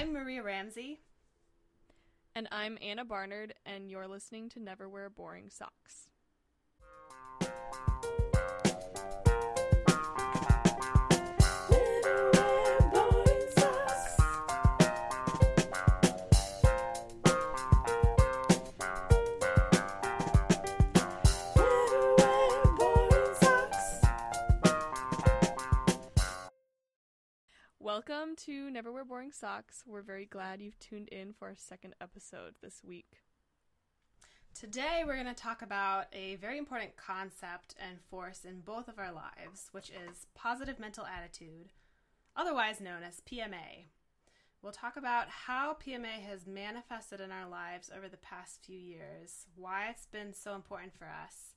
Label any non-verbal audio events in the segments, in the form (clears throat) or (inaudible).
I'm Maria Ramsey. And I'm Anna Barnard, and you're listening to Never Wear Boring Socks. Welcome to Never Wear Boring Socks. We're very glad you've tuned in for our second episode this week. Today, we're going to talk about a very important concept and force in both of our lives, which is positive mental attitude, otherwise known as PMA. We'll talk about how PMA has manifested in our lives over the past few years, why it's been so important for us,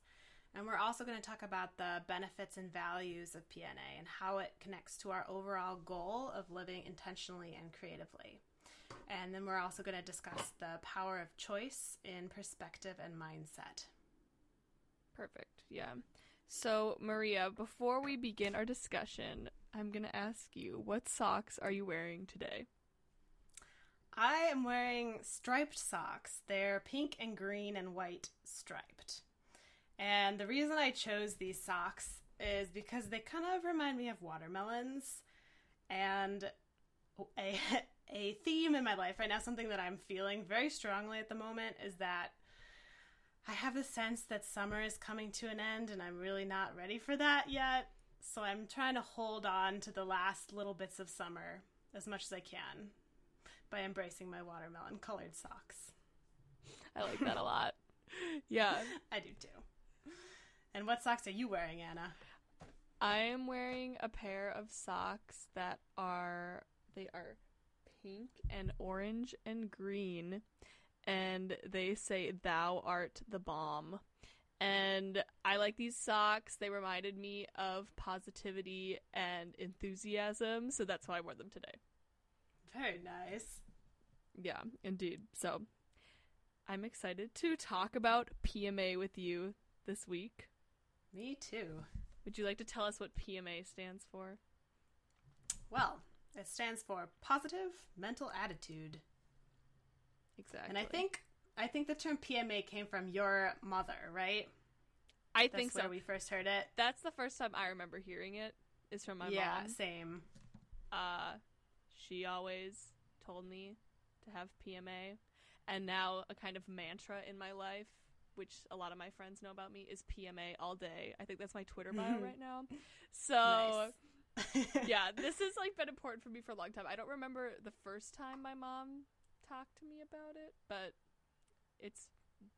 and we're also going to talk about the benefits and values of PMA and how it connects to our overall goal of living intentionally and creatively. And then we're also going to discuss the power of choice in perspective and mindset. Perfect. Yeah. So, Maria, before we begin our discussion, I'm going to ask you what socks are you wearing today? I am wearing striped socks. They're pink and green and white striped. And the reason I chose these socks is because they kind of remind me of watermelons and a (laughs) a theme in my life right now something that I'm feeling very strongly at the moment is that I have the sense that summer is coming to an end and I'm really not ready for that yet. So I'm trying to hold on to the last little bits of summer as much as I can by embracing my watermelon colored socks. I like that a lot. (laughs) Yeah. (laughs) I do too. And what socks are you wearing, Anna? I am wearing a pair of socks that are they are pink and orange and green and they say thou art the bomb. And I like these socks. They reminded me of positivity and enthusiasm, so that's why I wore them today. Very nice. Yeah, indeed. So I'm excited to talk about PMA with you this week. Me too. Would you like to tell us what PMA stands for? Well, it stands for positive mental attitude. Exactly. And I think I think the term PMA came from your mother, right? I That's think so. we first heard it. That's the first time I remember hearing it. Is from my yeah, mom. Yeah, same. Uh, she always told me to have PMA, and now a kind of mantra in my life, which a lot of my friends know about me, is PMA all day. I think that's my Twitter bio mm-hmm. right now. (laughs) So. (laughs) yeah, (laughs) this has like been important for me for a long time. I don't remember the first time my mom talked to me about it, but it's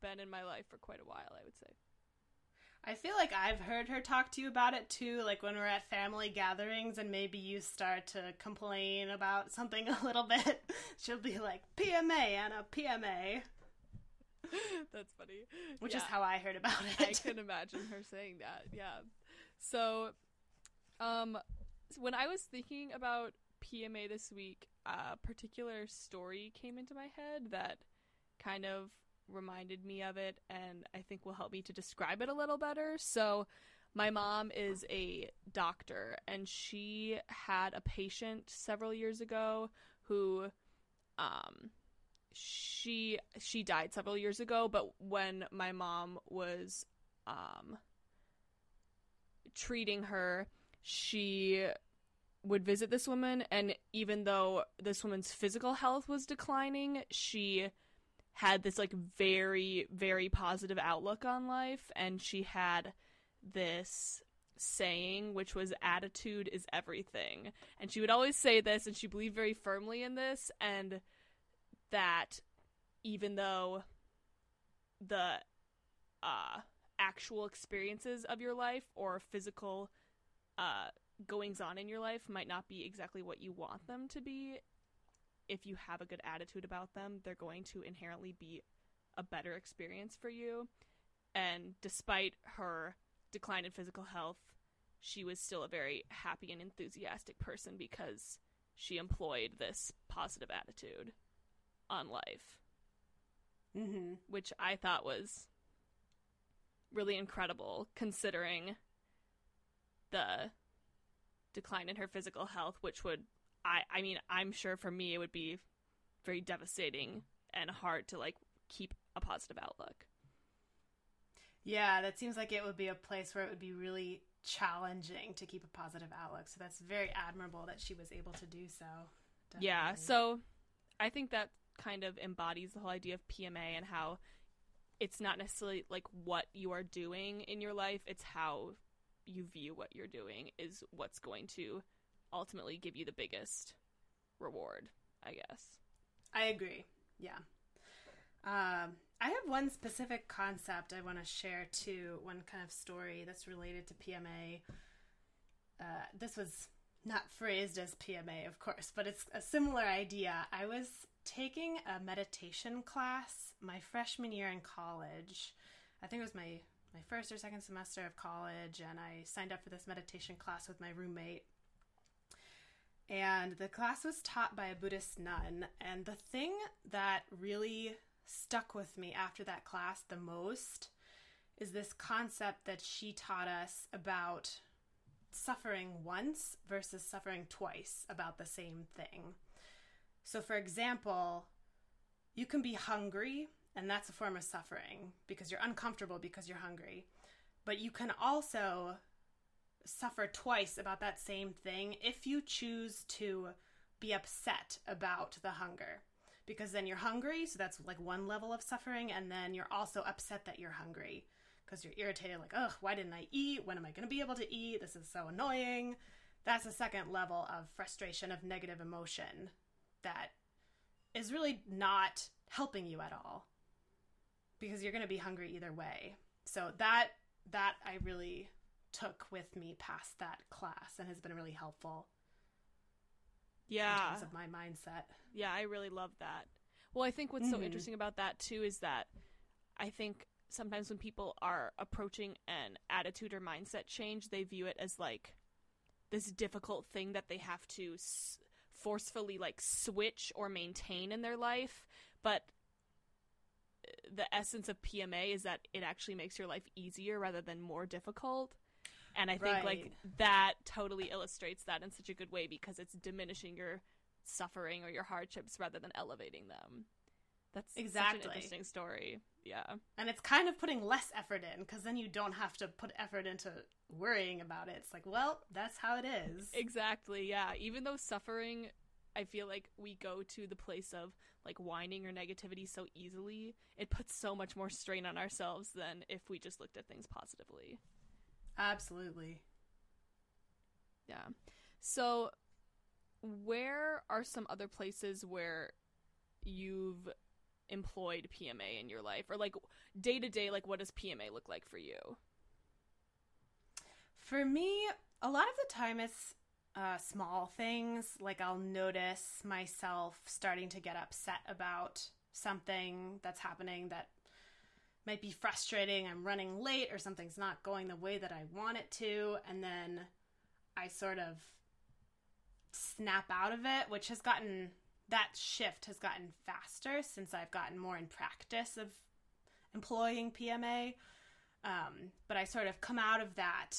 been in my life for quite a while, I would say. I feel like I've heard her talk to you about it too, like when we're at family gatherings and maybe you start to complain about something a little bit. She'll be like, PMA, Anna, PMA. (laughs) That's funny. Which Yeah. is how I heard about it. I can imagine her saying that. Yeah. So, um, when I was thinking about PMA this week, a particular story came into my head that kind of reminded me of it, and I think will help me to describe it a little better. So, my mom is a doctor, and she had a patient several years ago who, um, she she died several years ago but when my mom was um treating her she would visit this woman and even though this woman's physical health was declining she had this like very very positive outlook on life and she had this saying which was attitude is everything. And she would always say this and she believed very firmly in this and that even though the uh, actual experiences of your life or physical uh, goings on in your life might not be exactly what you want them to be, if you have a good attitude about them, they're going to inherently be a better experience for you. And despite her decline in physical health, she was still a very happy and enthusiastic person because she employed this positive attitude on life, Mm-hmm. which I thought was really incredible considering the decline in her physical health, which would I I mean, I'm sure for me it would be very devastating and hard to like keep a positive outlook. Yeah, that seems like it would be a place where it would be really challenging to keep a positive outlook. So that's very admirable that she was able to do so. Definitely. Yeah, so I think that kind of embodies the whole idea of PMA and how it's not necessarily like what you are doing in your life, it's how you view what you're doing is what's going to ultimately give you the biggest reward, I guess. I agree. Yeah. Um, I have one specific concept I want to share too, one kind of story that's related to PMA. Uh, this was not phrased as PMA, of course, but it's a similar idea. I was taking a meditation class my freshman year in college. I think it was my my first or second semester of college, and I signed up for this meditation class with my roommate. And the class was taught by a Buddhist nun. And the thing that really stuck with me after that class the most is this concept that she taught us about suffering once versus suffering twice about the same thing. So, for example, you can be hungry, and that's a form of suffering because you're uncomfortable because you're hungry. But you can also suffer twice about that same thing if you choose to be upset about the hunger because then you're hungry, so that's like one level of suffering, and then you're also upset that you're hungry because you're irritated, like, ugh, why didn't I eat? When am I going to be able to eat? This is so annoying. That's a second level of frustration, of negative emotion that is really not helping you at all because you're going to be hungry either way. So that that I really took with me past that class and has been really helpful yeah in terms of my mindset yeah i really love that well i think what's mm-hmm. so interesting about that too is that i think sometimes when people are approaching an attitude or mindset change they view it as like this difficult thing that they have to s- forcefully like switch or maintain in their life but the essence of PMA is that it actually makes your life easier rather than more difficult. And I think right. like that totally illustrates that in such a good way because it's diminishing your suffering or your hardships rather than elevating them. That's exactly. such an interesting story. Yeah. And it's kind of putting less effort in because then you don't have to put effort into worrying about it. It's like, well, that's how it is. Exactly. Yeah. Even though suffering, I feel like we go to the place of like whining or negativity so easily, it puts so much more strain on ourselves than if we just looked at things positively. Absolutely. Yeah. So, where are some other places where you've employed PMA in your life? Or, like, day to day, like, what does PMA look like for you? For me, a lot of the time it's uh, small things. Like, I'll notice myself starting to get upset about something that's happening that might be frustrating. I'm running late or something's not going the way that I want it to. And then I sort of snap out of it, which has gotten that shift has gotten faster since I've gotten more in practice of employing PMA. Um, but I sort of come out of that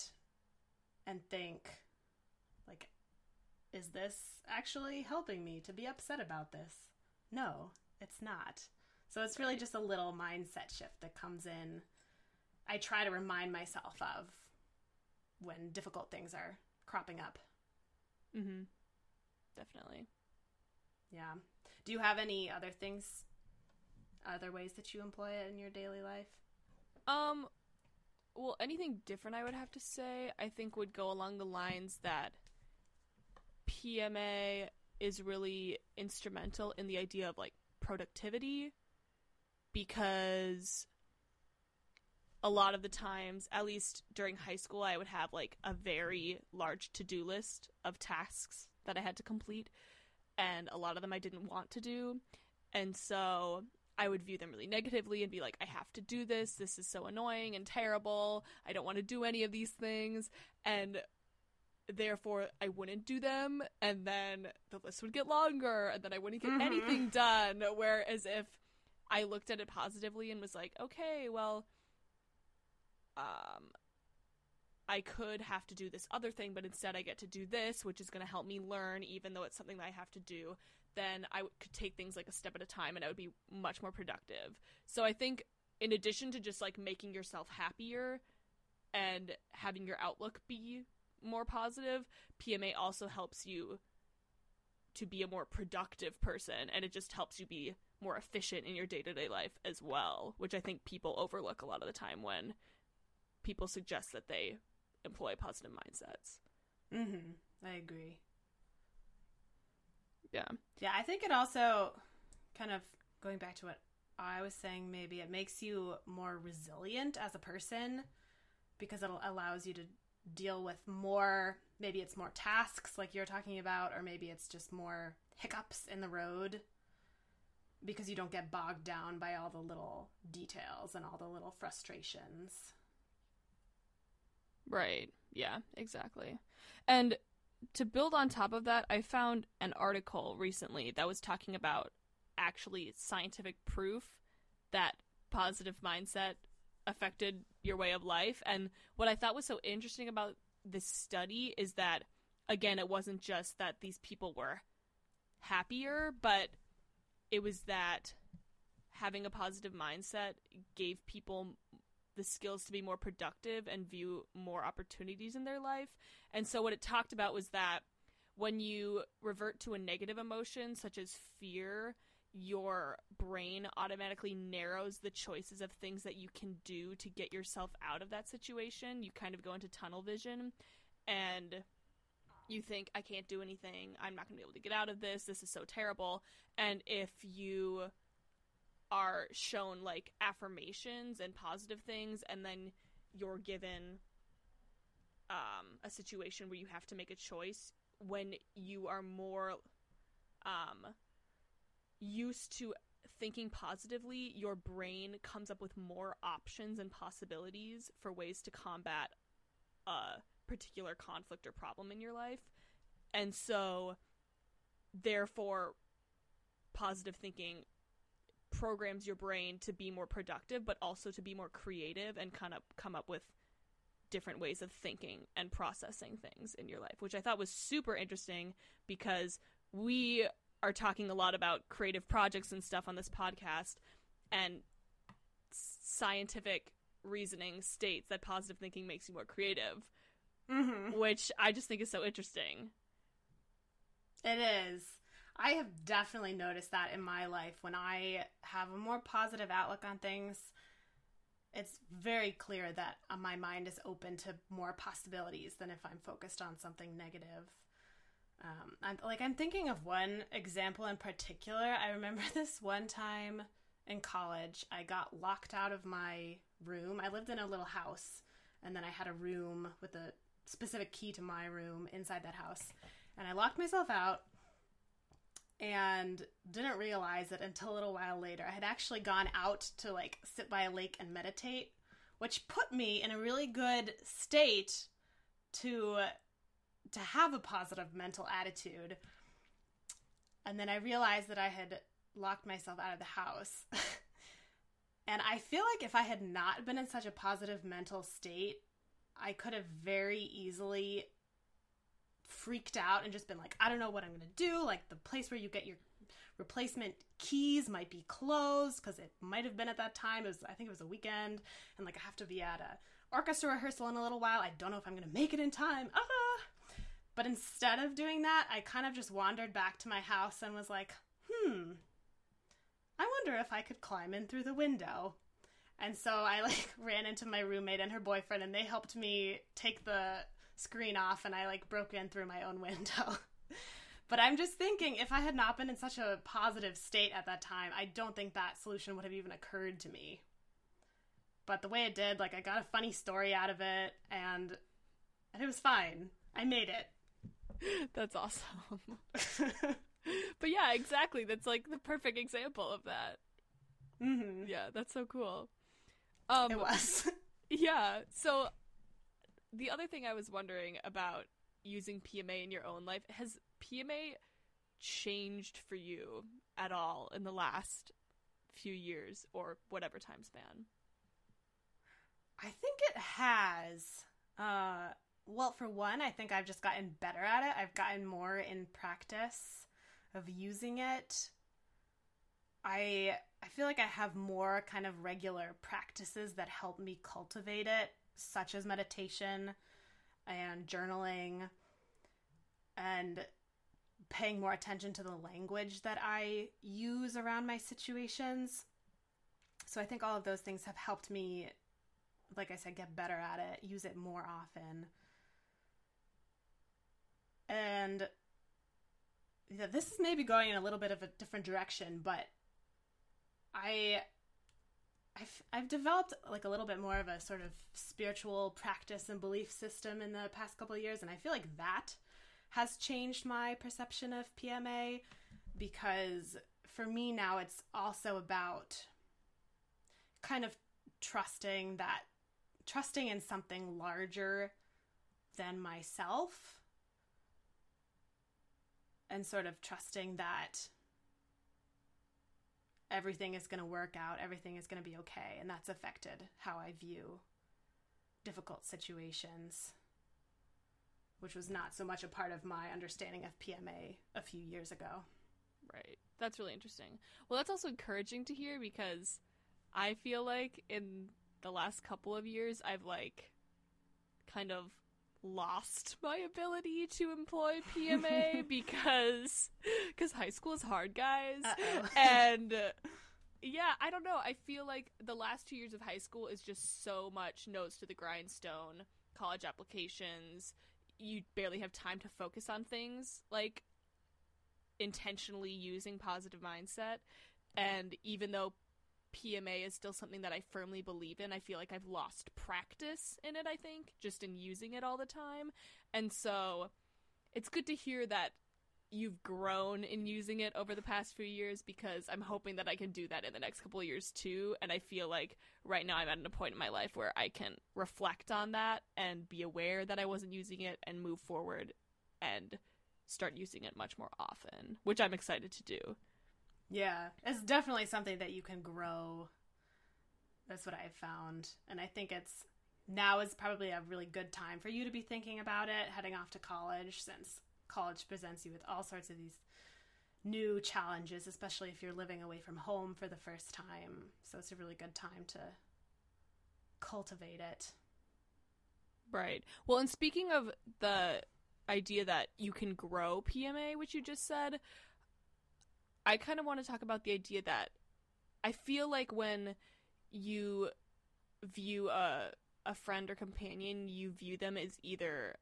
and think, like, is this actually helping me to be upset about this? No, it's not. So it's really just a little mindset shift that comes in. I try to remind myself of when difficult things are cropping up. Mm-hmm. Definitely. Yeah. Do you have any other things other ways that you employ it in your daily life? Um well, anything different I would have to say, I think would go along the lines that PMA is really instrumental in the idea of like productivity because a lot of the times, at least during high school, I would have like a very large to do list of tasks that I had to complete, and a lot of them I didn't want to do. And so I would view them really negatively and be like, I have to do this. This is so annoying and terrible. I don't want to do any of these things. And therefore, I wouldn't do them. And then the list would get longer, and then I wouldn't get mm-hmm. anything done. Whereas if I looked at it positively and was like, okay, well, um, I could have to do this other thing, but instead I get to do this, which is going to help me learn, even though it's something that I have to do. then I could take things like a step at a time and I would be much more productive. So I think in addition to just like making yourself happier and having your outlook be more positive, PMA also helps you to be a more productive person and it just helps you be more efficient in your day-to-day life as well, which I think people overlook a lot of the time when people suggest that they employ positive mindsets. Mhm. I agree. Yeah. Yeah, I think it also kind of going back to what I was saying, maybe it makes you more resilient as a person because it allows you to deal with more, maybe it's more tasks like you're talking about, or maybe it's just more hiccups in the road because you don't get bogged down by all the little details and all the little frustrations. Right. Yeah, exactly. And to build on top of that, I found an article recently that was talking about actually scientific proof that positive mindset affected your way of life. And what I thought was so interesting about this study is that, again, it wasn't just that these people were happier, but it was that having a positive mindset gave people the skills to be more productive and view more opportunities in their life. And so, what it talked about was that when you revert to a negative emotion, such as fear, your brain automatically narrows the choices of things that you can do to get yourself out of that situation. You kind of go into tunnel vision and you think, I can't do anything. I'm not going to be able to get out of this. This is so terrible. And if you are shown like affirmations and positive things, and then you're given um, a situation where you have to make a choice, when you are more um, used to thinking positively, your brain comes up with more options and possibilities for ways to combat a particular conflict or problem in your life. And so, therefore, positive thinking programs your brain to be more productive, but also to be more creative and kind of come up with different ways of thinking and processing things in your life, which I thought was super interesting because we are talking a lot about creative projects and stuff on this podcast, and scientific reasoning states that positive thinking makes you more creative, mm-hmm. which I just think is so interesting. It is. I have definitely noticed that in my life when I have a more positive outlook on things. It's very clear that uh, my mind is open to more possibilities than if I'm focused on something negative. Um, I'm, like I'm thinking of one example in particular. I remember (laughs) this one time in college, I got locked out of my room. I lived in a little house, and then I had a room with a specific key to my room inside that house, and I locked myself out and didn't realize it until a little while later. I had actually gone out to like sit by a lake and meditate, which put me in a really good state to to have a positive mental attitude. And then I realized that I had locked myself out of the house. (laughs) and I feel like if I had not been in such a positive mental state, I could have very easily freaked out and just been like, I don't know what I'm going to do. Like the place where you get your replacement keys might be closed because it might have been at that time. It was, I think it was a weekend, and like I have to be at a orchestra rehearsal in a little while. I don't know if I'm going to make it in time. Ah! But instead of doing that, I kind of just wandered back to my house and was like, hmm, I wonder if I could climb in through the window. And so I like (laughs) ran into my roommate and her boyfriend and they helped me take the screen off and I like broke in through my own window. (laughs) but I'm just thinking if I had not been in such a positive state at that time, I don't think that solution would have even occurred to me. But the way it did, like I got a funny story out of it and and it was fine. I made it. (laughs) That's awesome. (laughs) but yeah, exactly. That's like the perfect example of that. Mm-hmm. Yeah, that's so cool. Um, it was. yeah. So the other thing I was wondering about using PMA in your own life has PMA changed for you at all in the last few years or whatever time span? I think it has. Uh, well, for one, I think I've just gotten better at it. I've gotten more in practice. of using it, I I feel like I have more kind of regular practices that help me cultivate it, such as meditation and journaling and paying more attention to the language that I use around my situations. So I think all of those things have helped me like I said get better at it, use it more often. And yeah, this is maybe going in a little bit of a different direction, but I I've, I've developed like a little bit more of a sort of spiritual practice and belief system in the past couple of years and I feel like that has changed my perception of PMA because for me now it's also about kind of trusting that trusting in something larger than myself and sort of trusting that everything is going to work out, everything is going to be okay, and that's affected how I view difficult situations, which was not so much a part of my understanding of PMA a few years ago. Right. That's really interesting. Well, that's also encouraging to hear because I feel like in the last couple of years, I've like kind of lost my ability to employ PMA (laughs) because because high school is hard, guys. (laughs) and uh, yeah, I don't know. I feel like the last 2 years of high school is just so much nose to the grindstone, college applications, you barely have time to focus on things like intentionally using positive mindset. And even though PMA is still something that I firmly believe in. I feel like I've lost practice in it, I think, just in using it all the time. And so it's good to hear that you've grown in using it over the past few years because I'm hoping that I can do that in the next couple years too. And I feel like right now I'm at a point in my life where I can reflect on that and be aware that I wasn't using it and move forward and start using it much more often, which I'm excited to do. Yeah, it's definitely something that you can grow. That's what I've found. And I think it's now is probably a really good time for you to be thinking about it heading off to college since college presents you with all sorts of these new challenges, especially if you're living away from home for the first time. So it's a really good time to cultivate it. Right. Well, and speaking of the idea that you can grow PMA, which you just said, I kind of want to talk about the idea that I feel like when you view a a friend or companion, you view them as either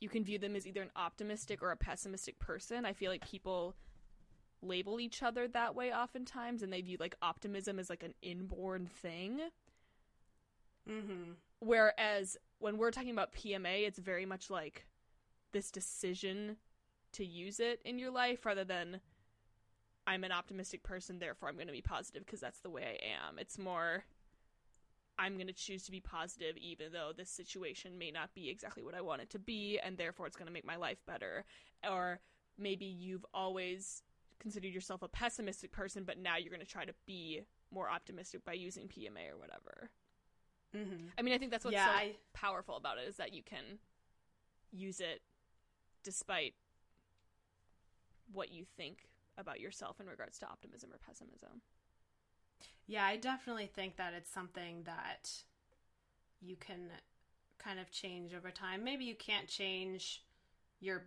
you can view them as either an optimistic or a pessimistic person. I feel like people label each other that way oftentimes and they view like optimism as like an inborn thing. Mhm. Whereas when we're talking about PMA, it's very much like this decision to use it in your life rather than I'm an optimistic person, therefore I'm going to be positive because that's the way I am. It's more I'm going to choose to be positive even though this situation may not be exactly what I want it to be and therefore it's going to make my life better. Or maybe you've always considered yourself a pessimistic person but now you're going to try to be more optimistic by using PMA or whatever. Mm-hmm. I mean, I think that's what's Yeah, so I- powerful about it is that you can use it despite what you think about yourself in regards to optimism or pessimism. Yeah, I definitely think that it's something that you can kind of change over time. Maybe you can't change your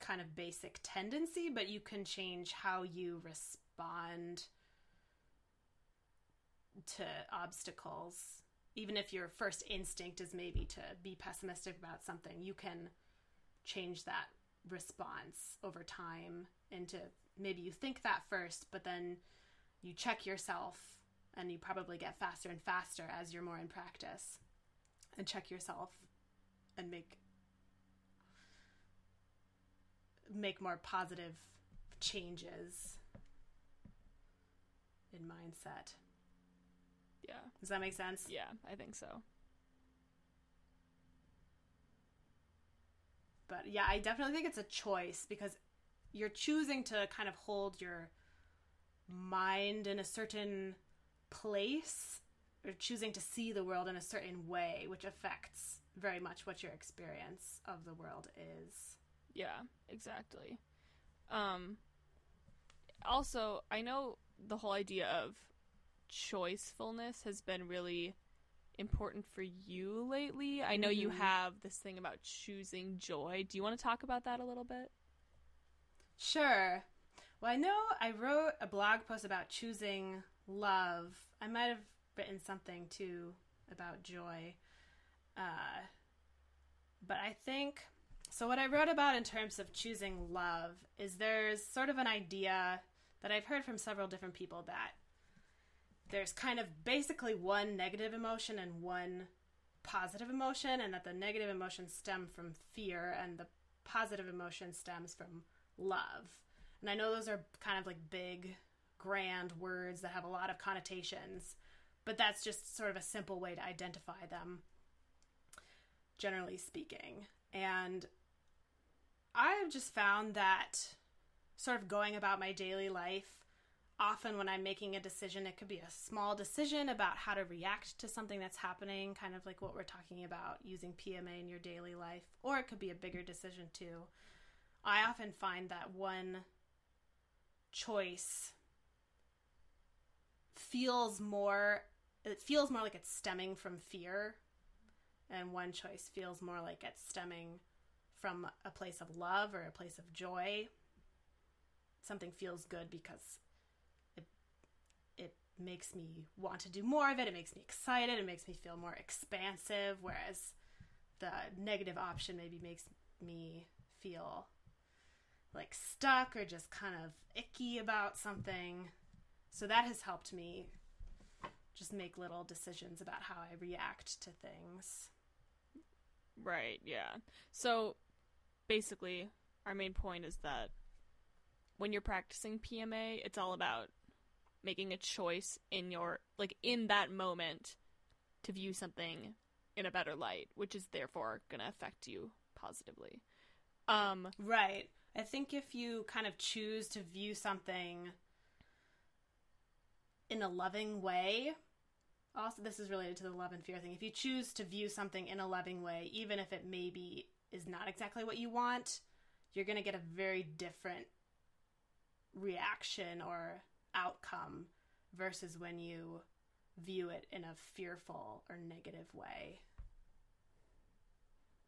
kind of basic tendency, but you can change how you respond to obstacles. Even if your first instinct is maybe to be pessimistic about something, you can change that response over time into maybe you think that first, but then you check yourself and you probably get faster and faster as you're more in practice and check yourself and make make more positive changes in mindset. Yeah. Does that make sense? Yeah, I think so. But yeah, I definitely think it's a choice because you're choosing to kind of hold your mind in a certain place or choosing to see the world in a certain way, which affects very much what your experience of the world is. Yeah, exactly. Um also, I know the whole idea of choicefulness has been really important for you lately. I know you Mhm. have this thing about choosing joy. Do you want to talk about that a little bit? Sure. Well, I know I wrote a blog post about choosing love. I might have written something too about joy. Uh, but I think so. What I wrote about in terms of choosing love is there's sort of an idea that I've heard from several different people that there's kind of basically one negative emotion and one positive emotion, and that the negative emotions stem from fear and the positive emotion stems from love. And I know those are kind of like big, grand words that have a lot of connotations, but that's just sort of a simple way to identify them, generally speaking. And I've just found that sort of going about my daily life, often when I'm making a decision, it could be a small decision about how to react to something that's happening, kind of like what we're talking about using PMA in your daily life, or it could be a bigger decision too. I often find that one choice feels more it feels more like it's stemming from fear and one choice feels more like it's stemming from a place of love or a place of joy. Something feels good because it it makes me want to do more of it. It makes me excited. It makes me feel more expansive whereas the negative option maybe makes me feel like stuck or just kind of icky about something. So that has helped me just make little decisions about how I react to things. Right, yeah. So basically, our main point is that when you're practicing PMA, it's all about making a choice in your like in that moment to view something in a better light, which is therefore going to affect you positively. Um Right. I think if you kind of choose to view something in a loving way, also this is related to the love and fear thing. If you choose to view something in a loving way, even if it maybe is not exactly what you want, you're going to get a very different reaction or outcome versus when you view it in a fearful or negative way.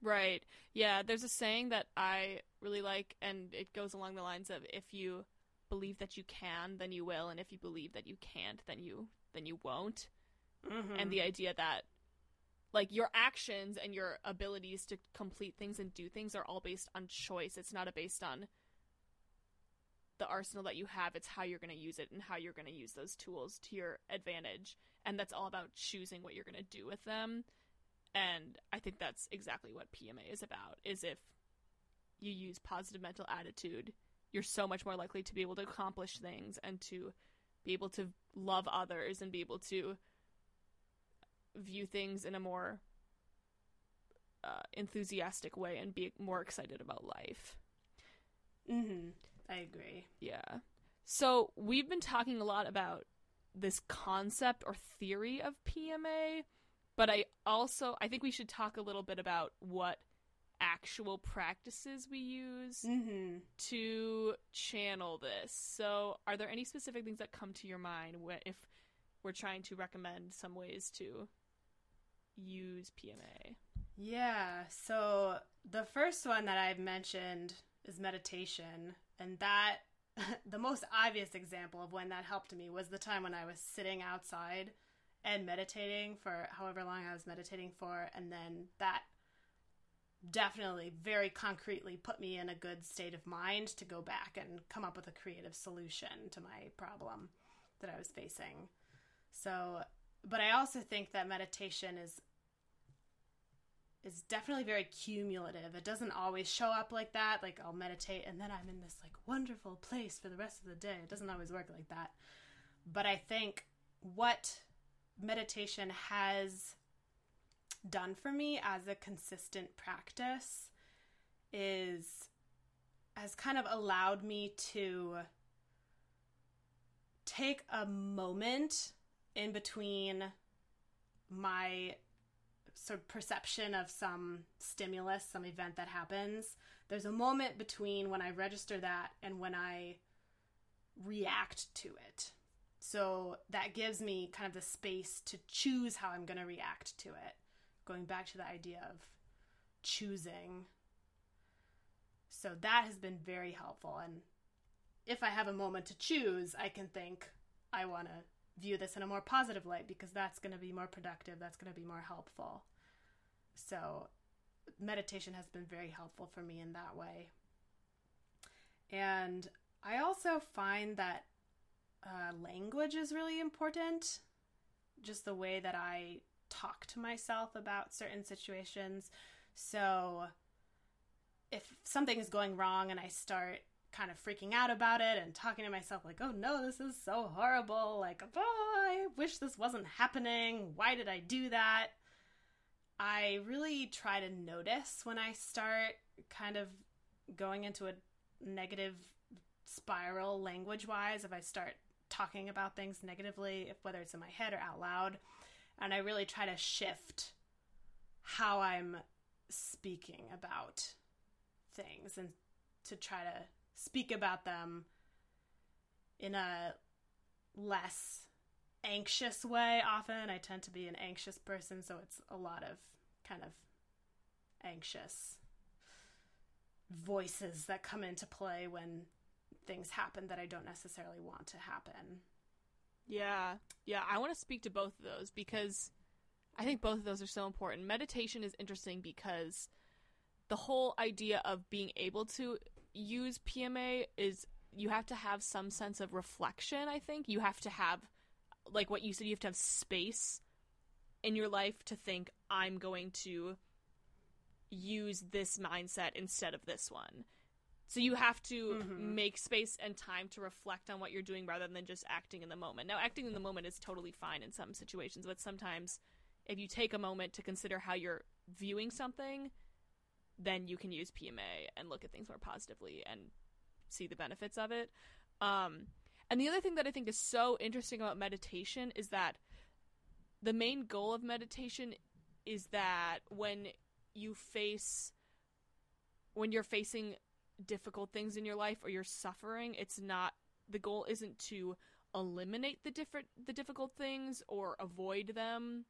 Right. Yeah, there's a saying that I really like and it goes along the lines of if you believe that you can, then you will, and if you believe that you can't, then you then you won't. Mm-hmm. And the idea that like your actions and your abilities to complete things and do things are all based on choice. It's not a based on the arsenal that you have. It's how you're going to use it and how you're going to use those tools to your advantage. And that's all about choosing what you're going to do with them and i think that's exactly what pma is about is if you use positive mental attitude you're so much more likely to be able to accomplish things and to be able to love others and be able to view things in a more uh, enthusiastic way and be more excited about life Mm-hmm. I agree. yeah so we've been talking a lot about this concept or theory of pma but I also I think we should talk a little bit about what actual practices we use Mm-hmm. to channel this. So, are there any specific things that come to your mind if we're trying to recommend some ways to use PMA? Yeah, so the first one that I've mentioned is meditation, and that (laughs) the most obvious example of when that helped me was the time when I was sitting outside and meditating for however long I was meditating for, and then that definitely very concretely put me in a good state of mind to go back and come up with a creative solution to my problem that I was facing. So, but I also think that meditation is is definitely very cumulative. It doesn't always show up like that. Like I'll meditate and then I'm in this like wonderful place for the rest of the day. It doesn't always work like that. But I think what meditation has done for me as a consistent practice is has kind of allowed me to take a moment in between my sort of perception of some stimulus, some event that happens. There's a moment between when I register that and when I react to it. So that gives me kind of the space to choose how I'm going to react to it. Going back to the idea of choosing. So that has been very helpful. And if I have a moment to choose, I can think, I want to view this in a more positive light because that's going to be more productive, that's going to be more helpful. So meditation has been very helpful for me in that way. And I also find that uh, language is really important. Just the way that I talk to myself about certain situations. So if something is going wrong and I start kind of freaking out about it and talking to myself like, "Oh no, this is so horrible. Like, oh, I wish this wasn't happening. Why did I do that?" I really try to notice when I start kind of going into a negative spiral language wise if I start talking about things negatively, whether it's in my head or out loud. And I really try to shift how I'm speaking about things and to try to speak about them in a less anxious way often. I tend to be an anxious person, so it's a lot of kind of anxious voices that come into play when things happen that I don't necessarily want to happen. Yeah. Yeah, I want to speak to both of those because I think both of those are so important. Meditation is interesting because the whole idea of being able to use PMA is you have to have some sense of reflection, I think. You have to have like what you said you have to have space in your life to think I'm going to use this mindset instead of this one. So you have to mm-hmm. make space and time to reflect on what you're doing rather than just acting in the moment. Now, acting in the moment is totally fine in some situations, but sometimes if you take a moment to consider how you're viewing something, then you can use PMA and look at things more positively and see the benefits of it. Um, and the other thing that I think is so interesting about meditation is that the main goal of meditation is that when you face when you're facing difficult things in your life or you're suffering, it's not the goal isn't to eliminate the different the difficult things or avoid them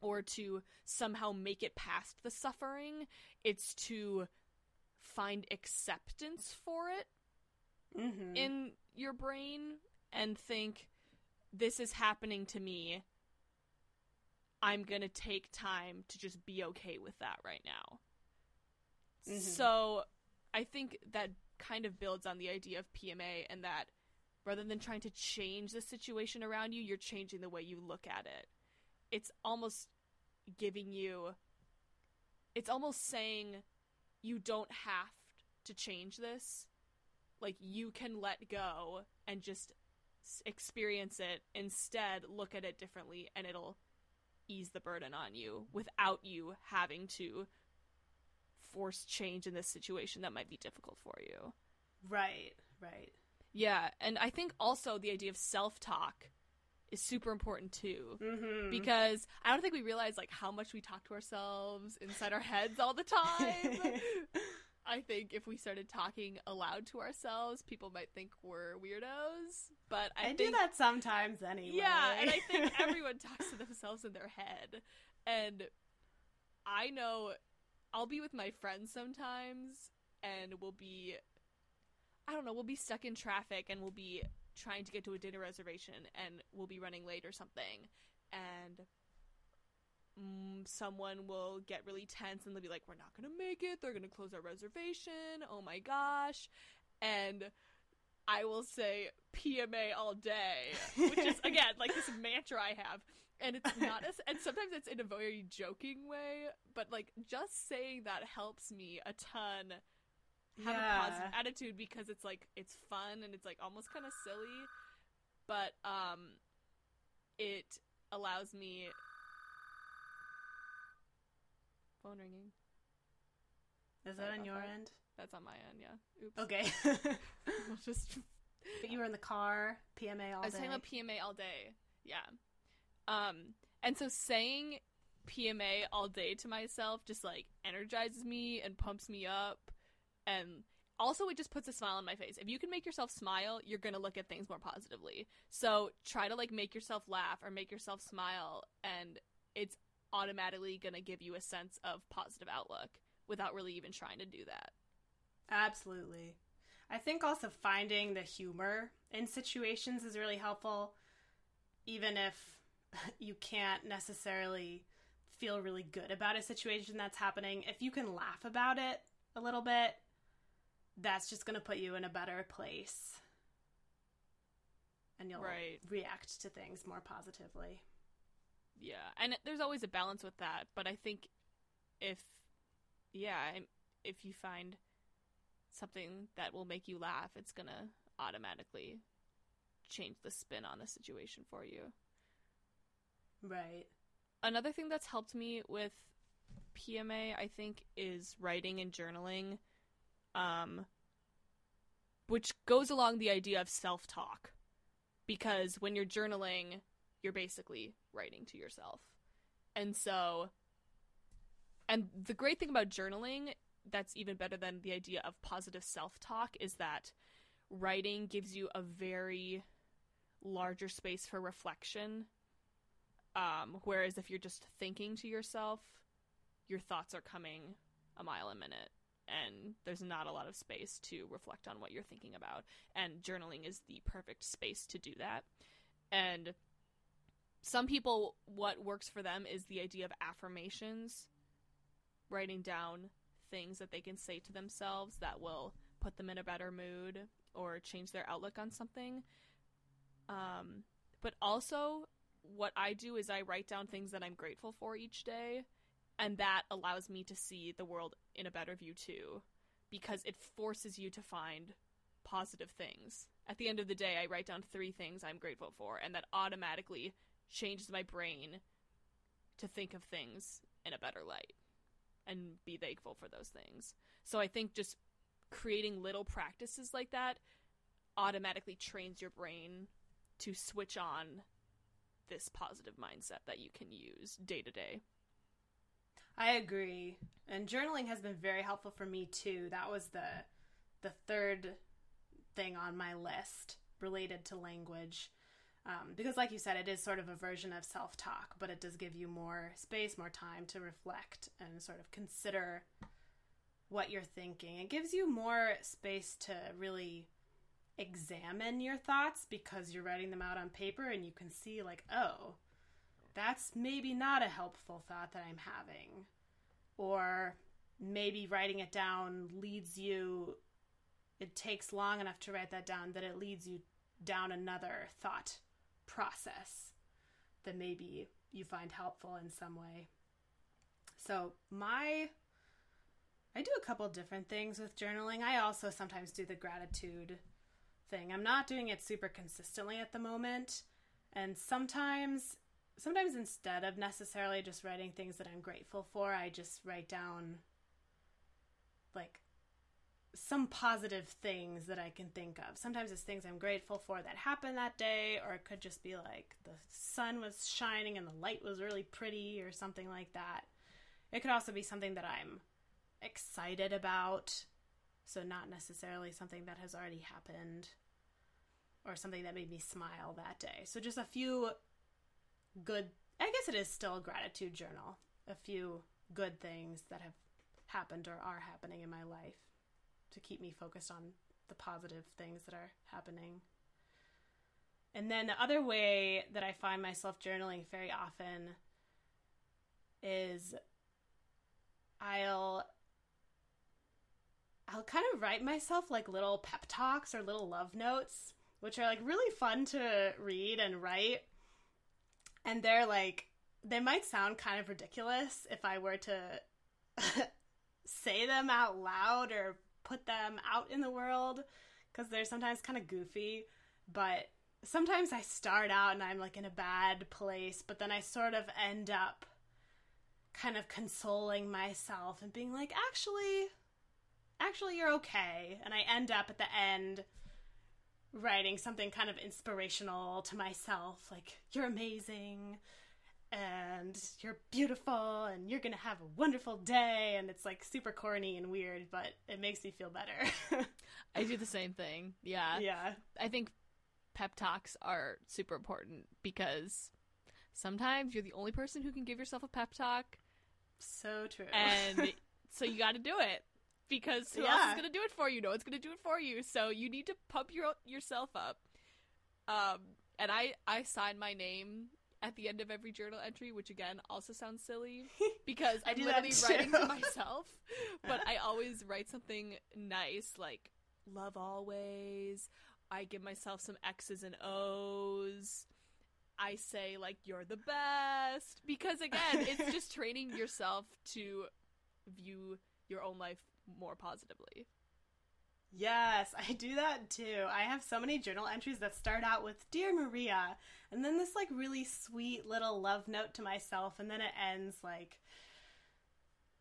or to somehow make it past the suffering. It's to find acceptance for it mm-hmm. in your brain and think this is happening to me. I'm going to take time to just be okay with that right now. Mm-hmm. So I think that kind of builds on the idea of PMA and that rather than trying to change the situation around you, you're changing the way you look at it. It's almost giving you it's almost saying you don't have to change this. Like you can let go and just experience it instead look at it differently and it'll ease the burden on you without you having to force change in this situation that might be difficult for you. Right, right. Yeah, and I think also the idea of self talk is super important too mm-hmm. because I don't think we realize like how much we talk to ourselves inside our heads all the time. (laughs) I think if we started talking aloud to ourselves, people might think we're weirdos. But I, I think, do that sometimes anyway. Yeah, and I think (laughs) everyone talks to themselves in their head. And I know I'll be with my friends sometimes and we'll be I don't know, we'll be stuck in traffic and we'll be trying to get to a dinner reservation and we'll be running late or something. And mm, someone will get really tense and they'll be like we're not going to make it. They're going to close our reservation. Oh my gosh. And I will say PMA all day, which is (laughs) again like this mantra I have and it's not (laughs) as and sometimes it's in a very joking way but like just saying that helps me a ton have yeah. a positive attitude because it's like it's fun and it's like almost kind of silly but um it allows me phone ringing is that on your that. end that's on my end yeah oops okay (laughs) (laughs) we'll just but you were in the car pma all day. I was day. talking about pma all day yeah um, and so saying PMA all day to myself just like energizes me and pumps me up. And also it just puts a smile on my face. If you can make yourself smile, you're going to look at things more positively. So try to like make yourself laugh or make yourself smile and it's automatically going to give you a sense of positive outlook without really even trying to do that. Absolutely. I think also finding the humor in situations is really helpful even if you can't necessarily feel really good about a situation that's happening. If you can laugh about it a little bit, that's just going to put you in a better place. And you'll Right. react to things more positively. Yeah, and there's always a balance with that, but I think if yeah, if you find something that will make you laugh, it's going to automatically change the spin on the situation for you. Right. Another thing that's helped me with PMA, I think, is writing and journaling, um, which goes along the idea of self talk. Because when you're journaling, you're basically writing to yourself. And so, and the great thing about journaling that's even better than the idea of positive self talk is that writing gives you a very larger space for reflection um, whereas if you're just thinking to yourself, your thoughts are coming a mile a minute, and there's not a lot of space to reflect on what you're thinking about. And journaling is the perfect space to do that. And some people, what works for them is the idea of affirmations, writing down things that they can say to themselves that will put them in a better mood or change their outlook on something. Um, but also, what I do is I write down things that I'm grateful for each day, and that allows me to see the world in a better view too, because it forces you to find positive things. At the end of the day, I write down three things I'm grateful for, and that automatically changes my brain to think of things in a better light and be thankful for those things. So I think just creating little practices like that automatically trains your brain to switch on this positive mindset that you can use day to day. I agree. And journaling has been very helpful for me too. That was the the third thing on my list related to language. Um, because, like you said, it is sort of a version of self talk, but it does give you more space, more time to reflect and sort of consider what you're thinking. It gives you more space to really examine your thoughts because you're writing them out on paper and you can see, like, oh, that's maybe not a helpful thought that I'm having. Or maybe writing it down leads you, it takes long enough to write that down that it leads you down another thought process that maybe you find helpful in some way. So, my I do a couple different things with journaling. I also sometimes do the gratitude thing. I'm not doing it super consistently at the moment, and sometimes sometimes instead of necessarily just writing things that I'm grateful for, I just write down like some positive things that I can think of. Sometimes it's things I'm grateful for that happened that day, or it could just be like the sun was shining and the light was really pretty, or something like that. It could also be something that I'm excited about, so not necessarily something that has already happened, or something that made me smile that day. So just a few good, I guess it is still a gratitude journal. A few good things that have happened or are happening in my life to keep me focused on the positive things that are happening. And then the other way that I find myself journaling very often is I'll I'll kind of write myself like little pep talks or little love notes, which are like really fun to read and write. And they're like they might sound kind of ridiculous if I were to (laughs) say them out loud or put them out in the world because they're sometimes kind of goofy. But sometimes I start out and I'm like in a bad place, but then I sort of end up kind of consoling myself and being like, actually, actually, you're okay. And I end up at the end writing something kind of inspirational to myself, like, you're amazing. and you're beautiful and you're gonna have a wonderful day and it's like super corny and weird but it makes me feel better (laughs) I do the same thing. Yeah. yeah I think pep talks are super important because sometimes you're the only person who can give yourself a pep talk so true and (laughs) so you got to do it because who else is going to do it for you? No one's going to do it for you. So you need to pump your yourself up. Um, and I I sign my name at the end of every journal entry, which again also sounds silly (laughs) because I I'm literally writing to (laughs) myself. But I always write something nice like "love always." I give myself some X's and O's. I say like you're the best because again, it's (laughs) just training yourself to view your own life more positively. Yes, I do that too. I have so many journal entries that start out with Dear Maria, and then this like really sweet little love note to myself, and then it ends like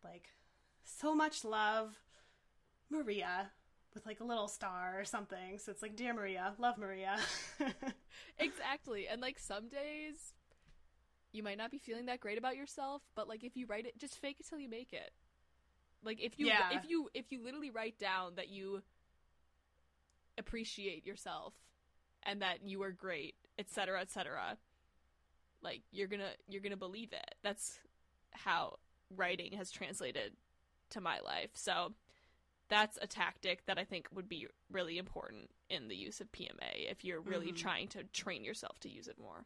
like so much love, Maria, with like a little star or something. So it's like Dear Maria, love Maria. (laughs) Exactly. And like some days you might not be feeling that great about yourself, but like if you write it, just fake it till you make it. Like if you Yeah. if you if you literally write down that you appreciate yourself and that you are great, etc., etc., like you're going to you're going to believe it. That's how writing has translated to my life. So that's a tactic that I think would be really important in the use of PMA if you're really Mhm. trying to train yourself to use it more.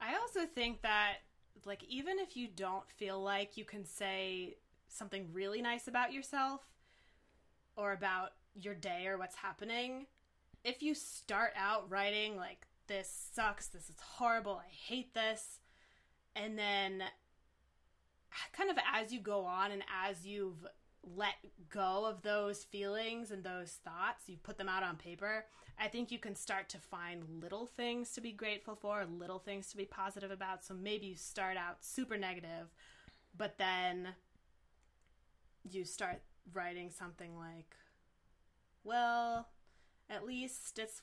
I also think that like even if you don't feel like you can say something really nice about yourself or about your day or what's happening, if you start out writing like this sucks, this is horrible, I hate this, and then kind of as you go on and as you've let go of those feelings and those thoughts, you put them out on paper, I think you can start to find little things to be grateful for, little things to be positive about. So maybe you start out super negative, but then you start writing something like, well, at least it's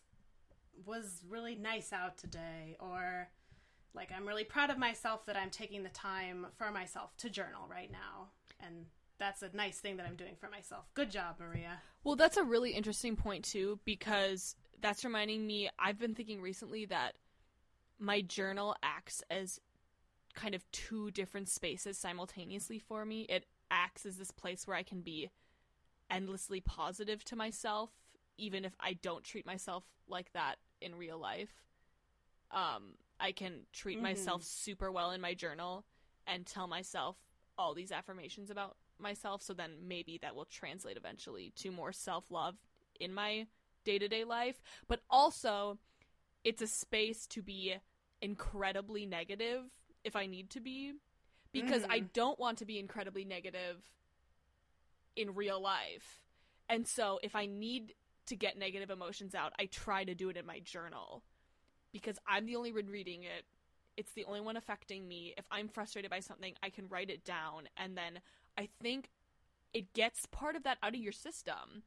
was really nice out today or like I'm really proud of myself that I'm taking the time for myself to journal right now. And that's a nice thing that I'm doing for myself. Good job, Maria. Well, that's a really interesting point too because that's reminding me I've been thinking recently that my journal acts as kind of two different spaces simultaneously for me. It acts as this place where I can be endlessly positive to myself even if I don't treat myself like that in real life. Um I can treat Mhm. myself super well in my journal and tell myself all these affirmations about myself so then maybe that will translate eventually to more self-love in my day-to-day life but also it's a space to be incredibly negative if i need to be because i Mhm. don't want to be incredibly negative in real life and so if i need to get negative emotions out i try to do it in my journal because i'm the only one reading it it's the only one affecting me if i'm frustrated by something i can write it down and then I think it gets part of that out of your system.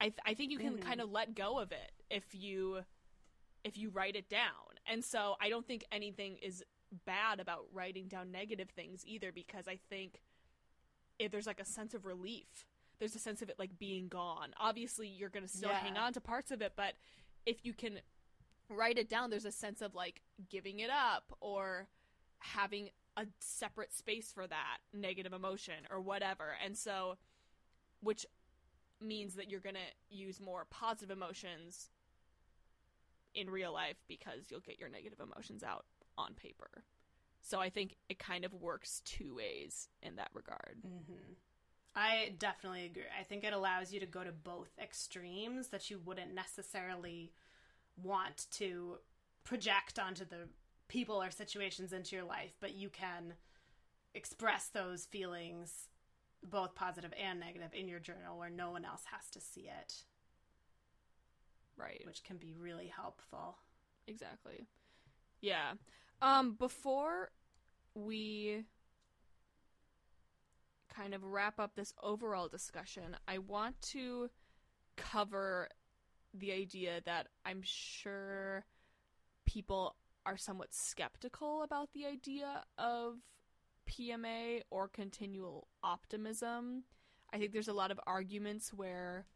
I th- I think you can Mhm. kind of let go of it if you if you write it down. And so I don't think anything is bad about writing down negative things either because I think if there's like a sense of relief. There's a sense of it like being gone. Obviously, you're going to still Yeah. hang on to parts of it, but if you can write it down, there's a sense of like giving it up or having a separate space for that negative emotion or whatever. And so, which means that you're going to use more positive emotions in real life because you'll get your negative emotions out on paper. So I think it kind of works two ways in that regard. hmm I definitely agree. I think it allows you to go to both extremes that you wouldn't necessarily want to project onto the people or situations into your life, but you can express those feelings, both positive and negative, in your journal where no one else has to see it, Right. which can be really helpful. Exactly. Yeah. Um before we kind of wrap up this overall discussion, I want to cover the idea that I'm sure people are somewhat skeptical about the idea of PMA or continual optimism. I think there's a lot of arguments where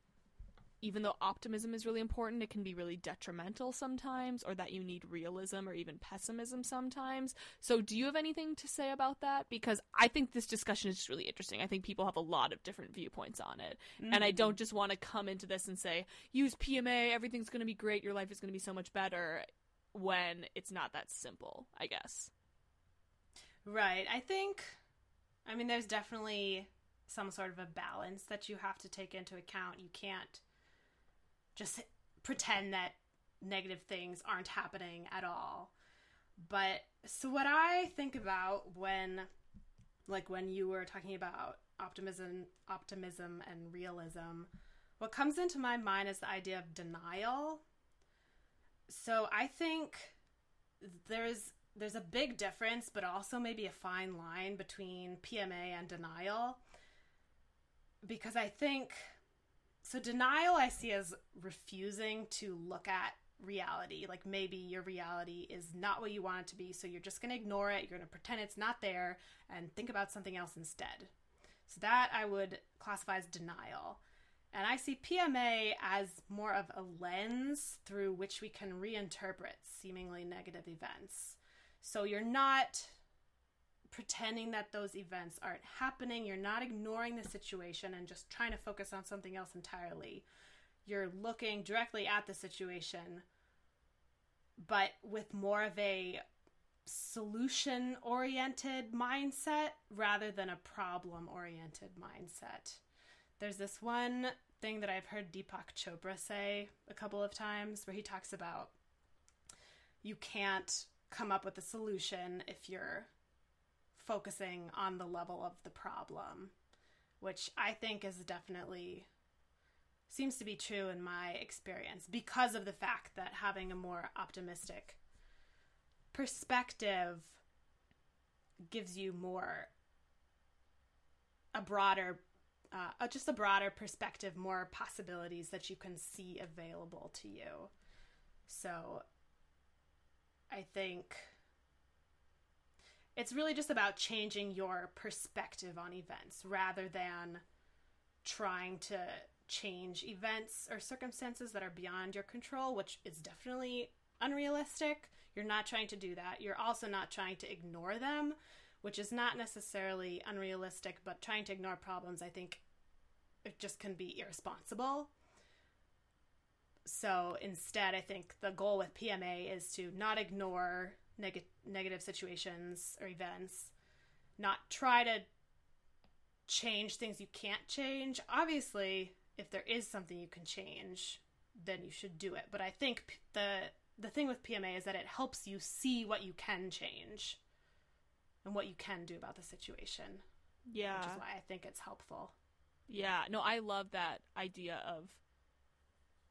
even though optimism is really important, it can be really detrimental sometimes, or that you need realism or even pessimism sometimes. So, do you have anything to say about that? Because I think this discussion is just really interesting. I think people have a lot of different viewpoints on it. Mm-hmm. And I don't just want to come into this and say, use PMA, everything's going to be great, your life is going to be so much better, when it's not that simple, I guess. Right. I think, I mean, there's definitely some sort of a balance that you have to take into account. You can't just pretend that negative things aren't happening at all. But so what I think about when like when you were talking about optimism optimism and realism, what comes into my mind is the idea of denial. So I think there's there's a big difference, but also maybe a fine line between PMA and denial. Because I think so denial I see as refusing to look at reality. Like maybe your reality is not what you want it to be, so you're just going to ignore it, you're going to pretend it's not there and think about something else instead. So that I would classify as denial. And I see PMA as more of a lens through which we can reinterpret seemingly negative events. So you're not pretending that those events aren't happening. You're not ignoring the situation and just trying to focus on something else entirely. You're looking directly at the situation, but with more of a solution oriented mindset rather than a problem oriented mindset. There's this one thing that I've heard Deepak Chopra say a couple of times where he talks about you can't come up with a solution if you're focusing on the level of the problem, which I think is definitely seems to be true in my experience because of the fact that having a more optimistic perspective gives you more a broader uh, just a broader perspective more possibilities that you can see available to you. So i think it's really just about changing your perspective on events rather than trying to change events or circumstances that are beyond your control, which is definitely unrealistic. You're not trying to do that. You're also not trying to ignore them, which is not necessarily unrealistic, but trying to ignore problems, I think it just can be irresponsible. So instead, I think the goal with PMA is to not ignore neg- negative situations or events, not try to change things you can't change. Obviously, if there is something you can change, then you should do it. But I think the the thing with PMA is that it helps you see what you can change and what you can do about the situation. Yeah. Which is why I think it's helpful. Yeah. No, I love that idea of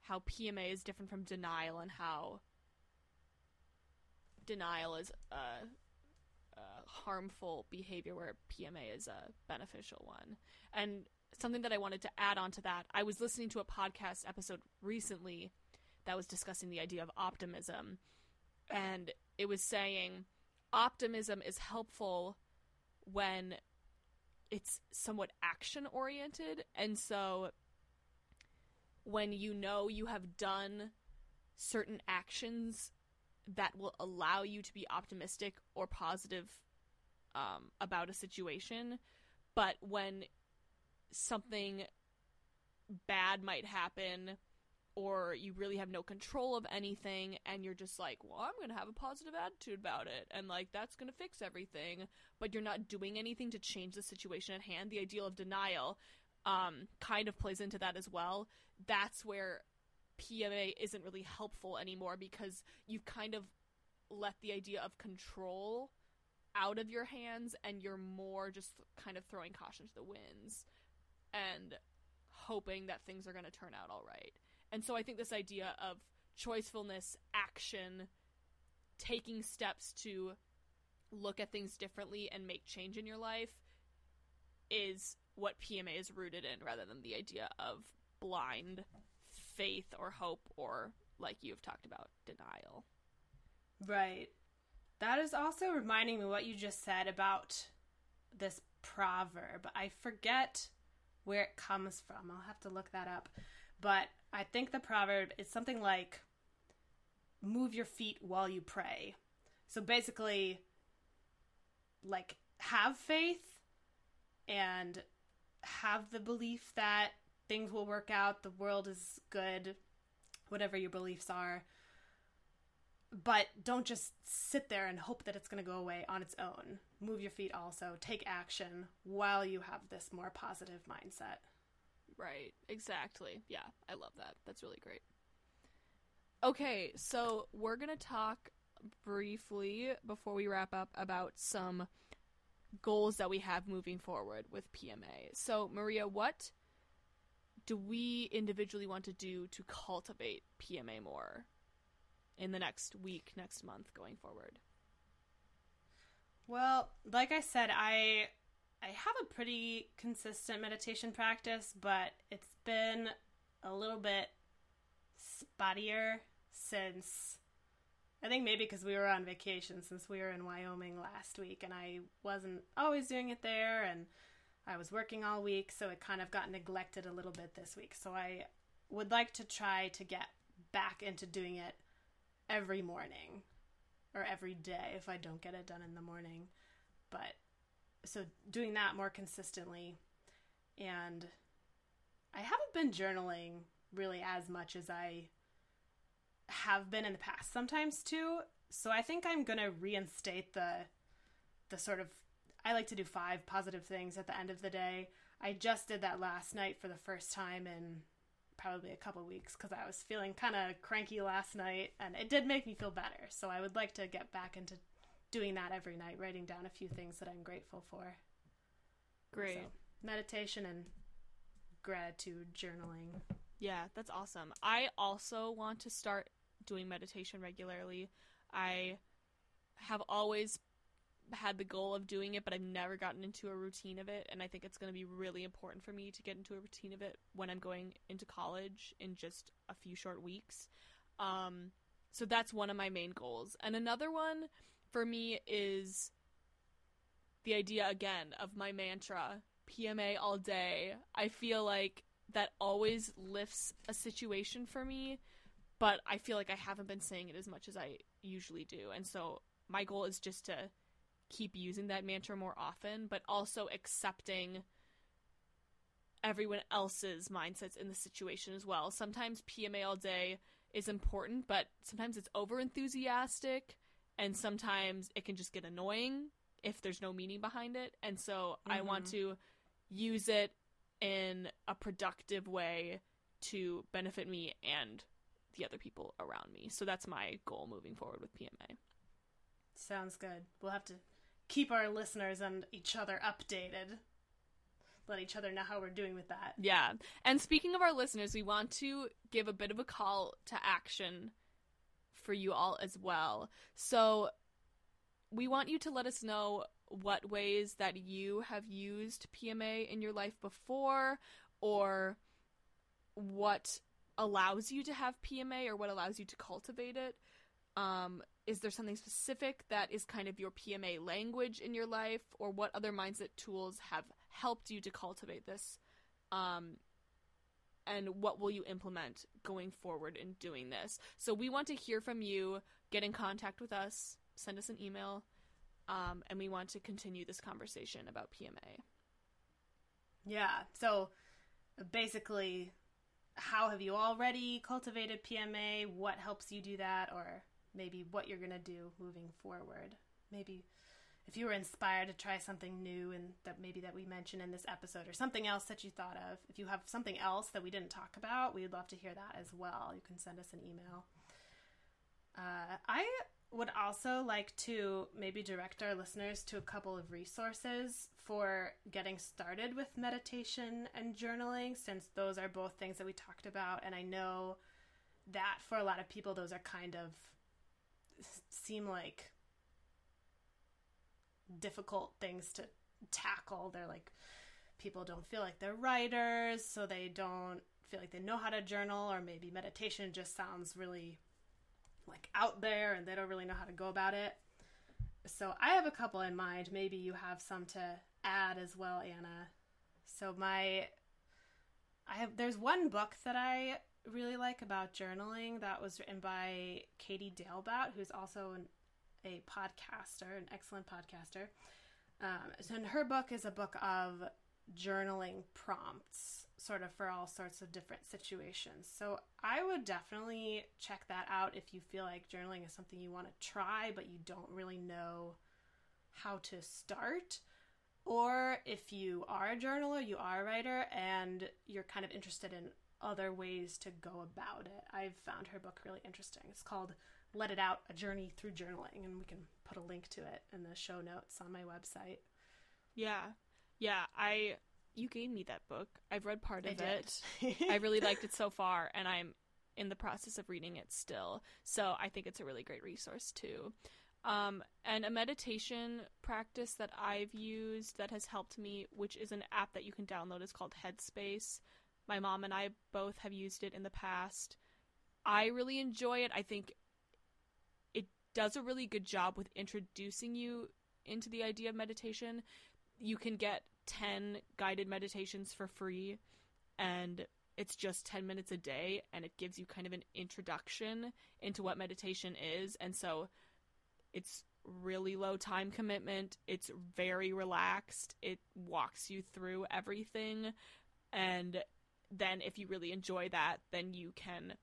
how PMA is different from denial and how denial is a, a harmful behavior where PMA is a beneficial one. And something that I wanted to add on to that, I was listening to a podcast episode recently that was discussing the idea of optimism. And it was saying optimism is helpful when it's somewhat action oriented. And so when you know you have done certain actions that will allow you to be optimistic or positive um, about a situation. But when something bad might happen, or you really have no control of anything, and you're just like, well, I'm going to have a positive attitude about it, and like that's going to fix everything, but you're not doing anything to change the situation at hand, the ideal of denial um, kind of plays into that as well. That's where PMA isn't really helpful anymore because you've kind of let the idea of control out of your hands and you're more just kind of throwing caution to the winds and hoping that things are going to turn out all right. And so I think this idea of choicefulness, action, taking steps to look at things differently and make change in your life is what PMA is rooted in rather than the idea of blind faith or hope or like you've talked about denial. Right. That is also reminding me what you just said about this proverb. I forget where it comes from. I'll have to look that up. But I think the proverb is something like move your feet while you pray. So basically, like, have faith and have the belief that things will work out, the world is good, whatever your beliefs are. But don't just sit there and hope that it's going to go away on its own. Move your feet also. Take action while you have this more positive mindset. Right, exactly. Yeah, I love that. That's really great. Okay, so we're going to talk briefly before we wrap up about some goals that we have moving forward with PMA. So, Maria, what do we individually want to do to cultivate PMA more in the next week, next month, going forward? Well, like I said, I I have a pretty consistent meditation practice, but it's been a little bit spottier since I think maybe because we were on vacation since we were in Wyoming last week and I wasn't always doing it there and I was working all week, so it kind of got neglected a little bit this week. So I would like to try to get back into doing it every morning or every day if I don't get it done in the morning. But so doing that more consistently and I haven't been journaling really as much as I have been in the past sometimes too. So I think I'm going to reinstate the the sort of I like to do five positive things at the end of the day. I just did that last night for the first time in probably a couple weeks because I was feeling kind of cranky last night and it did make me feel better. So I would like to get back into doing that every night, writing down a few things that I'm grateful for. Great. So, meditation and gratitude journaling. Yeah, that's awesome. I also want to start doing meditation regularly. I have always had the goal of doing it, but I've never gotten into a routine of it. And I think it's going to be really important for me to get into a routine of it when I'm going into college in just a few short weeks. Um, so that's one of my main goals. And another one for me is the idea again of my mantra PMA all day. I feel like that always lifts a situation for me but I feel like I haven't been saying it as much as I usually do. And so my goal is just to keep using that mantra more often, but also accepting everyone else's mindsets in the situation as well. Sometimes PMA all day is important, but sometimes it's over enthusiastic and sometimes it can just get annoying if there's no meaning behind it. And so mm-hmm. I want mm-hmm. to use it in a productive way to benefit me and the other people around me. So that's my goal moving forward with PMA. Sounds good. We'll have to keep our listeners and each other updated. Let each other know how we're doing with that. Yeah. And speaking of our listeners, we want to give a bit of a call to action for you all as well. So we want you to let us know what ways that you have used PMA in your life before or what allows you to have PMA or what allows you to cultivate it? Um, is there something specific that is kind of your PMA language in your life, or what other mindset tools have helped you to cultivate this? Um, and what will you implement going forward in doing this? So we want to hear from you. Get in contact with us. Send us an email, um, and we want to continue this conversation about PMA. Yeah. So basically, how have you already cultivated PMA? What helps you do that? Or maybe what you're going to do moving forward. Maybe if you were inspired to try something new and that maybe that we mentioned in this episode or something else that you thought of. If you have something else that we didn't talk about, we'd love to hear that as well. You can send us an email. Uh, I would also like to maybe direct our listeners to a couple of resources for getting started with meditation and journaling, since those are both things that we talked about. And I know that for a lot of people, those are kind of seem like difficult things to tackle. They're like, people don't feel like they're writers, so they don't feel like they know how to journal, or maybe meditation just sounds really like out there and they don't really know how to go about it. So I have a couple in mind. Maybe you have some to add as well, Anna. So my I have there's one book that I really like about journaling that was written by Katie Dalebout, who's also an, a podcaster, an excellent podcaster. Um, and her book is a book of journaling prompts, sort of for all sorts of different situations. So I would definitely check that out if you feel like journaling is something you want to try, but you don't really know how to start. Or if you are a journaler, you are a writer, and you're kind of interested in other ways to go about it. I've found her book really interesting. It's called Let It Out A Journey Through Journaling, and we can put a link to it in the show notes on my website. Yeah. Yeah, I you gave me that book. I've read part of did. it. (laughs) I really liked it so far and I'm in the process of reading it still. So I think it's a really great resource too. Um, and a meditation practice that I've used that has helped me, which is an app that you can download, is called Headspace. My mom and I both have used it in the past. I really enjoy it. I think it does a really good job with introducing you into the idea of meditation. You can get 10 guided meditations for free, and it's just 10 minutes a day, and it gives you kind of an introduction into what meditation is. And so it's really low time commitment, it's very relaxed, it walks you through everything. And then, if you really enjoy that, then you can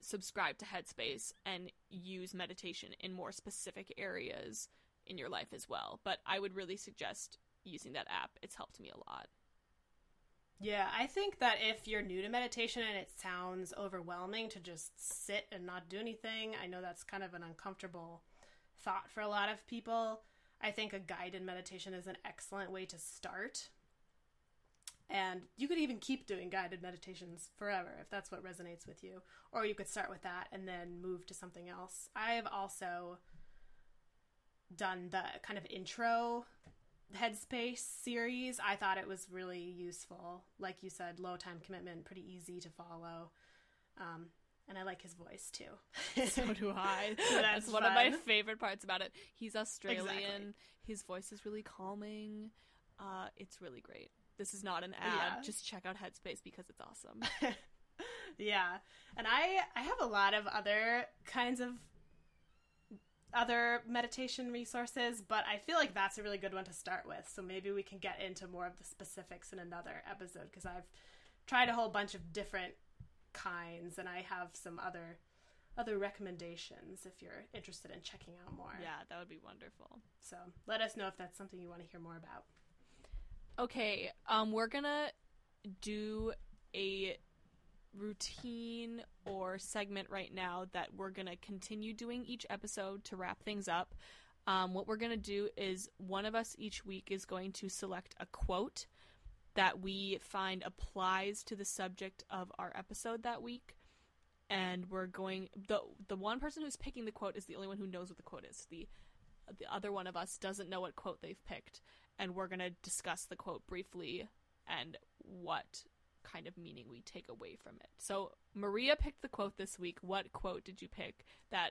subscribe to Headspace and use meditation in more specific areas in your life as well. But I would really suggest using that app. It's helped me a lot. Yeah, I think that if you're new to meditation and it sounds overwhelming to just sit and not do anything, I know that's kind of an uncomfortable thought for a lot of people. I think a guided meditation is an excellent way to start. And you could even keep doing guided meditations forever if that's what resonates with you. Or you could start with that and then move to something else. I have also done the kind of intro Headspace series. I thought it was really useful. Like you said, low time commitment, pretty easy to follow. Um, and I like his voice too. (laughs) so do I. (laughs) So that's, that's one of my favorite parts about it. He's Australian. Exactly. His voice is really calming. Uh, it's really great. This is not an ad. Yeah. Just check out Headspace because it's awesome. (laughs) yeah. And I I have a lot of other kinds of other meditation resources, but I feel like that's a really good one to start with. So maybe we can get into more of the specifics in another episode because I've tried a whole bunch of different kinds and I have some other other recommendations if you're interested in checking out more. yeah, that would be wonderful. So let us know if that's something you want to hear more about. Okay, um, we're gonna do a routine or segment right now that we're gonna continue doing each episode to wrap things up. Um, what we're gonna do is one of us each week is going to select a quote that we find applies to the subject of our episode that week. And we're going the the one person who's picking the quote is the only one who knows what the quote is. The the other one of us doesn't know what quote they've picked and we're going to discuss the quote briefly and what kind of meaning we take away from it. So, Maria picked the quote this week. What quote did you pick that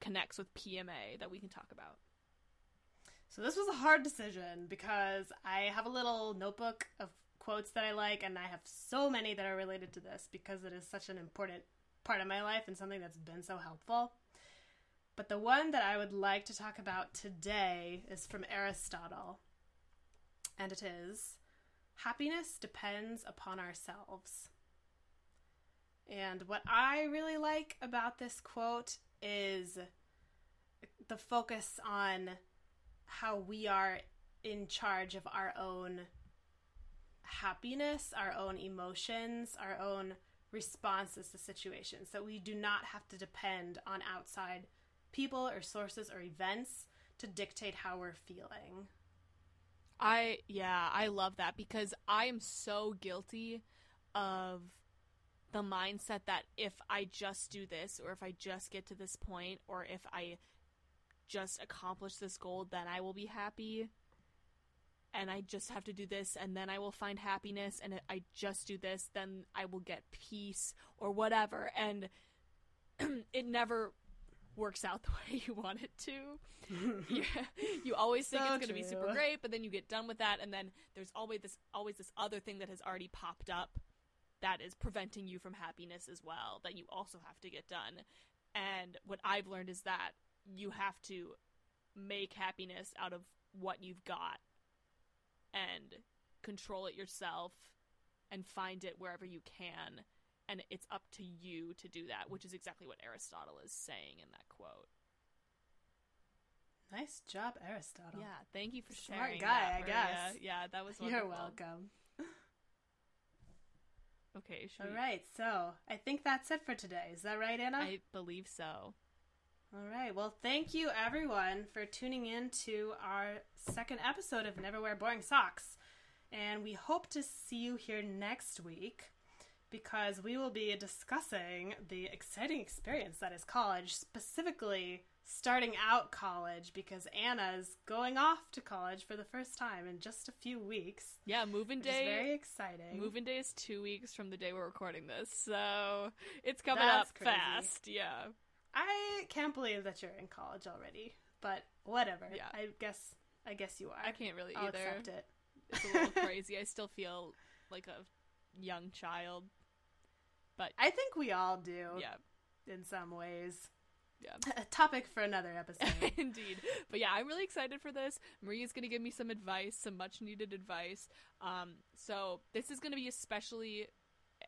connects with PMA that we can talk about? So this was a hard decision because I have a little notebook of quotes that I like, and I have so many that are related to this because it is such an important part of my life and something that's been so helpful. But the one that I would like to talk about today is from Aristotle, and it is Happiness depends upon ourselves. And what I really like about this quote is the focus on how we are in charge of our own happiness, our own emotions, our own responses to situations. That we do not have to depend on outside people or sources or events to dictate how we're feeling. I yeah, I love that because I am so guilty of the mindset that if I just do this or if I just get to this point or if I just accomplish this goal then I will be happy and I just have to do this and then I will find happiness and if I just do this then I will get peace or whatever. And (clears throat) it never works out (laughs) the way you want it to. (laughs) you, you always think So it's going to be super great, but then you get done with that, and then there's always this always this other thing that has already popped up that is preventing you from happiness as well that you also have to get done. And what I've learned is that you have to make happiness out of what you've got and control it yourself and find it wherever you can. And it's up to you to do that, which is exactly what Aristotle is saying in that quote. Nice job, Aristotle. Yeah, thank you for Smart sharing. Smart guy, I guess. Yeah, that was You're welcome. (laughs) Okay, All we- right, so I think that's it for today. Is that right, Anna? I believe so. All right. Well, thank you everyone for tuning in to our second episode of Never Wear Boring Socks. And we hope to see you here next week because we will be discussing the exciting experience that is college, specifically starting out college because Anna's going off to college for the first time in just a few weeks. Yeah, moving day. very exciting. Moving day is two weeks from the day we're recording this, so it's coming That's up crazy. fast. Yeah, I can't believe that you're in college already, but whatever. Yeah. I guess I guess you are. I can't really I'll either. accept it. It's a little (laughs) crazy. I still feel like a young child. But I think we all do yeah, in some ways. yeah. (laughs) A topic for another episode. (laughs) Indeed. But yeah, I'm really excited for this. Maria's going to give me some advice, some much needed advice. Um, so this is going to be especially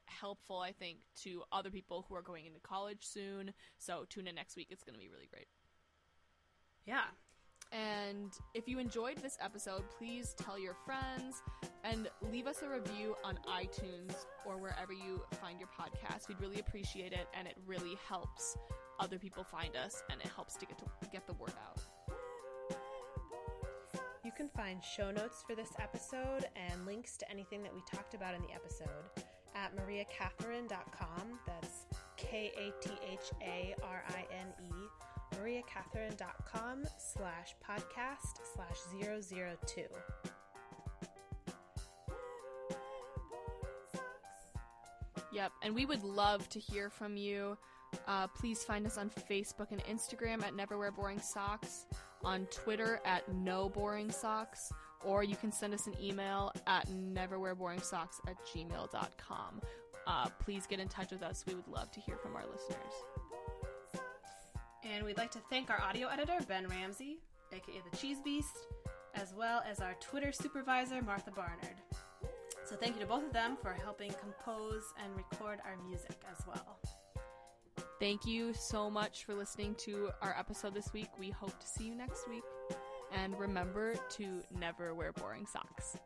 helpful, I think, to other people who are going into college soon. So tune in next week. It's going to be really great. yeah. And if you enjoyed this episode, please tell your friends and leave us a review on iTunes or wherever you find your podcast. We'd really appreciate it, and it really helps other people find us, and it helps to get to get the word out. You can find show notes for this episode and links to anything that we talked about in the episode at mariakatharine.com. That's K A T H A R I N E. mariakatharine.com slash podcast slash 002. Yep, and we would love to hear from you. Uh, please find us on Facebook and Instagram at Never Wear Boring Socks, on Twitter at No Boring Socks, or you can send us an email at neverwearboringsocks at gmail.com. Uh, please get in touch with us. We would love to hear from our listeners. And we'd like to thank our audio editor, Ben Ramsey, aka the Cheese Beast, as well as our Twitter supervisor, Martha Barnard. So thank you to both of them for helping compose and record our music as well. Thank you so much for listening to our episode this week. We hope to see you next week. And remember to never wear boring socks.